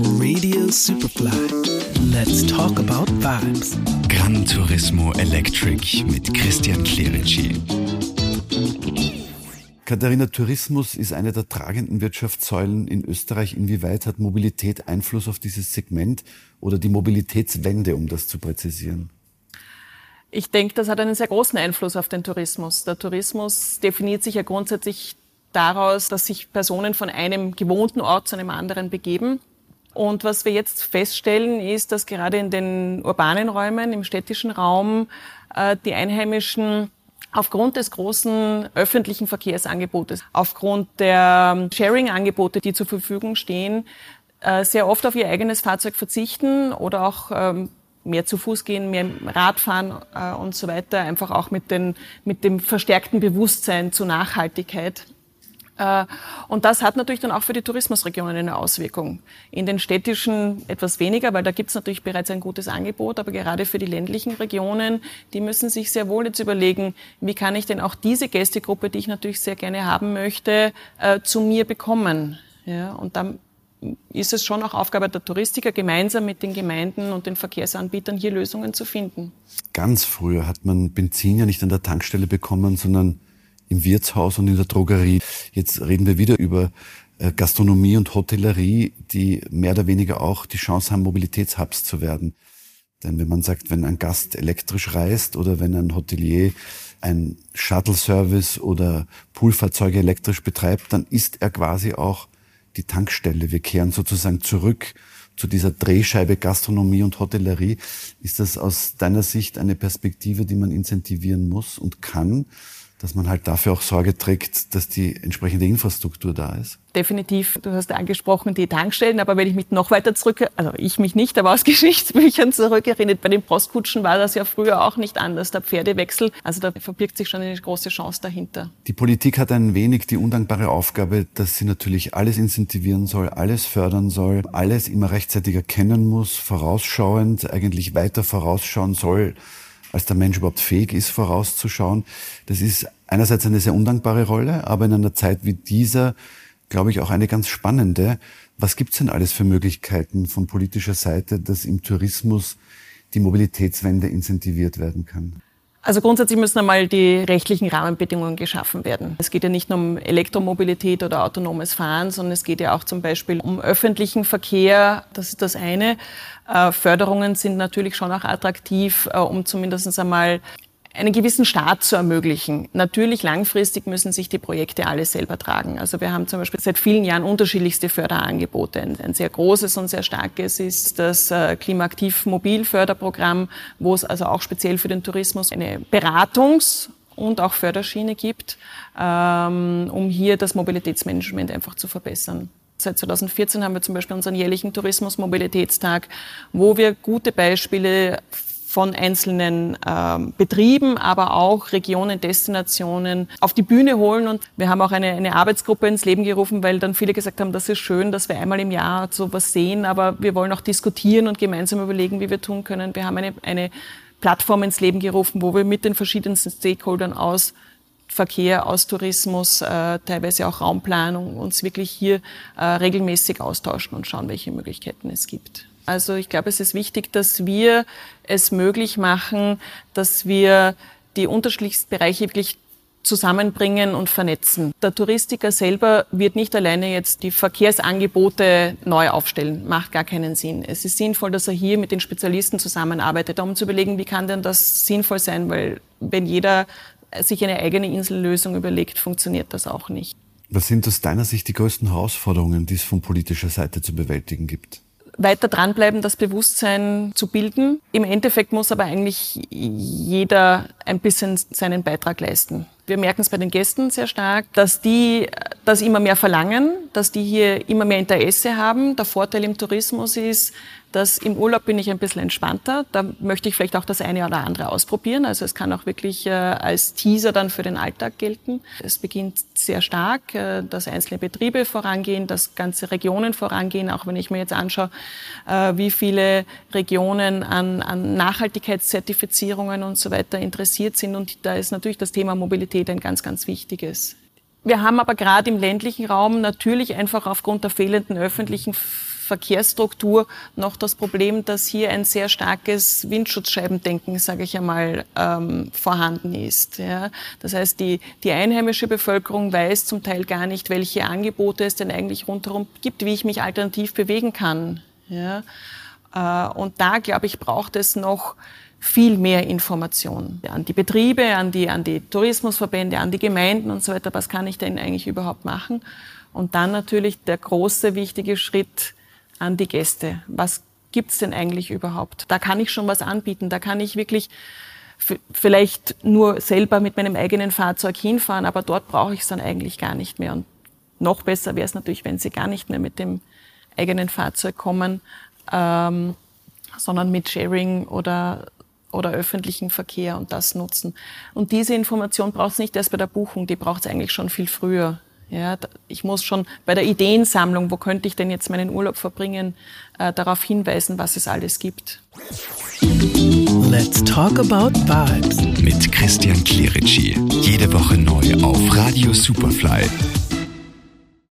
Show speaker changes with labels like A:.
A: Radio Superfly. Let's talk about vibes.
B: Gran Turismo Electric mit Christian Clerici.
C: Katharina, Tourismus ist eine der tragenden Wirtschaftssäulen in Österreich. Inwieweit hat Mobilität Einfluss auf dieses Segment oder die Mobilitätswende, um das zu präzisieren?
D: Ich denke, das hat einen sehr großen Einfluss auf den Tourismus. Der Tourismus definiert sich ja grundsätzlich daraus, dass sich Personen von einem gewohnten Ort zu einem anderen begeben. Und was wir jetzt feststellen, ist, dass gerade in den urbanen Räumen, im städtischen Raum, äh, die Einheimischen aufgrund des großen öffentlichen Verkehrsangebotes, aufgrund der Sharing-Angebote, die zur Verfügung stehen, äh, sehr oft auf ihr eigenes Fahrzeug verzichten oder auch ähm, mehr zu Fuß gehen, mehr Radfahren äh, und so weiter, einfach auch mit, den, mit dem verstärkten Bewusstsein zur Nachhaltigkeit und das hat natürlich dann auch für die Tourismusregionen eine Auswirkung. In den städtischen etwas weniger, weil da gibt es natürlich bereits ein gutes Angebot, aber gerade für die ländlichen Regionen, die müssen sich sehr wohl jetzt überlegen, wie kann ich denn auch diese Gästegruppe, die ich natürlich sehr gerne haben möchte, äh, zu mir bekommen. Ja, und dann ist es schon auch Aufgabe der Touristiker, gemeinsam mit den Gemeinden und den Verkehrsanbietern hier Lösungen zu finden.
C: Ganz früher hat man Benzin ja nicht an der Tankstelle bekommen, sondern im Wirtshaus und in der Drogerie. Jetzt reden wir wieder über äh, Gastronomie und Hotellerie, die mehr oder weniger auch die Chance haben, Mobilitätshubs zu werden. Denn wenn man sagt, wenn ein Gast elektrisch reist oder wenn ein Hotelier ein Shuttle-Service oder Poolfahrzeuge elektrisch betreibt, dann ist er quasi auch die Tankstelle. Wir kehren sozusagen zurück zu dieser Drehscheibe Gastronomie und Hotellerie. Ist das aus deiner Sicht eine Perspektive, die man incentivieren muss und kann? Dass man halt dafür auch Sorge trägt, dass die entsprechende Infrastruktur da ist?
D: Definitiv. Du hast angesprochen die Tankstellen, aber wenn ich mich noch weiter zurück, also ich mich nicht, aber aus Geschichtsbüchern zurückerinnere, bei den Postkutschen war das ja früher auch nicht anders, der Pferdewechsel. Also da verbirgt sich schon eine große Chance dahinter.
C: Die Politik hat ein wenig die undankbare Aufgabe, dass sie natürlich alles incentivieren soll, alles fördern soll, alles immer rechtzeitig erkennen muss, vorausschauend, eigentlich weiter vorausschauen soll als der Mensch überhaupt fähig ist, vorauszuschauen. Das ist einerseits eine sehr undankbare Rolle, aber in einer Zeit wie dieser, glaube ich, auch eine ganz spannende. Was gibt's denn alles für Möglichkeiten von politischer Seite, dass im Tourismus die Mobilitätswende incentiviert werden kann?
D: Also grundsätzlich müssen einmal die rechtlichen Rahmenbedingungen geschaffen werden. Es geht ja nicht nur um Elektromobilität oder autonomes Fahren, sondern es geht ja auch zum Beispiel um öffentlichen Verkehr. Das ist das eine. Äh, Förderungen sind natürlich schon auch attraktiv, äh, um zumindest einmal einen gewissen Start zu ermöglichen. Natürlich langfristig müssen sich die Projekte alle selber tragen. Also wir haben zum Beispiel seit vielen Jahren unterschiedlichste Förderangebote. Ein, ein sehr großes und sehr starkes ist das äh, Klimaaktiv Mobil Förderprogramm, wo es also auch speziell für den Tourismus eine Beratungs- und auch Förderschiene gibt, ähm, um hier das Mobilitätsmanagement einfach zu verbessern. Seit 2014 haben wir zum Beispiel unseren jährlichen Tourismus-Mobilitätstag, wo wir gute Beispiele von einzelnen ähm, Betrieben, aber auch Regionen, Destinationen auf die Bühne holen. Und wir haben auch eine, eine Arbeitsgruppe ins Leben gerufen, weil dann viele gesagt haben, das ist schön, dass wir einmal im Jahr sowas sehen, aber wir wollen auch diskutieren und gemeinsam überlegen, wie wir tun können. Wir haben eine, eine Plattform ins Leben gerufen, wo wir mit den verschiedensten Stakeholdern aus Verkehr, aus Tourismus, äh, teilweise auch Raumplanung uns wirklich hier äh, regelmäßig austauschen und schauen, welche Möglichkeiten es gibt. Also ich glaube, es ist wichtig, dass wir es möglich machen, dass wir die unterschiedlichsten Bereiche wirklich zusammenbringen und vernetzen. Der Touristiker selber wird nicht alleine jetzt die Verkehrsangebote neu aufstellen. Macht gar keinen Sinn. Es ist sinnvoll, dass er hier mit den Spezialisten zusammenarbeitet, um zu überlegen, wie kann denn das sinnvoll sein, weil wenn jeder sich eine eigene Insellösung überlegt, funktioniert das auch nicht.
C: Was sind aus deiner Sicht die größten Herausforderungen, die es von politischer Seite zu bewältigen gibt?
D: Weiter dranbleiben, das Bewusstsein zu bilden. Im Endeffekt muss aber eigentlich jeder ein bisschen seinen Beitrag leisten. Wir merken es bei den Gästen sehr stark, dass die das immer mehr verlangen, dass die hier immer mehr Interesse haben. Der Vorteil im Tourismus ist, dass im Urlaub bin ich ein bisschen entspannter. Da möchte ich vielleicht auch das eine oder andere ausprobieren. Also es kann auch wirklich äh, als Teaser dann für den Alltag gelten. Es beginnt sehr stark, äh, dass einzelne Betriebe vorangehen, dass ganze Regionen vorangehen. Auch wenn ich mir jetzt anschaue, äh, wie viele Regionen an, an Nachhaltigkeitszertifizierungen und so weiter interessiert sind. Und da ist natürlich das Thema Mobilität ein ganz, ganz wichtiges. Wir haben aber gerade im ländlichen Raum natürlich einfach aufgrund der fehlenden öffentlichen Verkehrsstruktur noch das Problem, dass hier ein sehr starkes Windschutzscheibendenken, sage ich einmal, ähm, vorhanden ist. Ja. Das heißt, die, die einheimische Bevölkerung weiß zum Teil gar nicht, welche Angebote es denn eigentlich rundherum gibt, wie ich mich alternativ bewegen kann. Ja. Äh, und da, glaube ich, braucht es noch viel mehr Information an die Betriebe, an die, an die Tourismusverbände, an die Gemeinden und so weiter. Was kann ich denn eigentlich überhaupt machen? Und dann natürlich der große, wichtige Schritt an die Gäste. Was gibt's denn eigentlich überhaupt? Da kann ich schon was anbieten. Da kann ich wirklich vielleicht nur selber mit meinem eigenen Fahrzeug hinfahren, aber dort brauche ich es dann eigentlich gar nicht mehr. Und noch besser wäre es natürlich, wenn Sie gar nicht mehr mit dem eigenen Fahrzeug kommen, ähm, sondern mit Sharing oder oder öffentlichen Verkehr und das nutzen. Und diese Information braucht es nicht erst bei der Buchung, die braucht es eigentlich schon viel früher. Ja, ich muss schon bei der Ideensammlung, wo könnte ich denn jetzt meinen Urlaub verbringen, äh, darauf hinweisen, was es alles gibt.
A: Let's talk about vibes
B: mit Christian Clerici. Jede Woche neu auf Radio Superfly.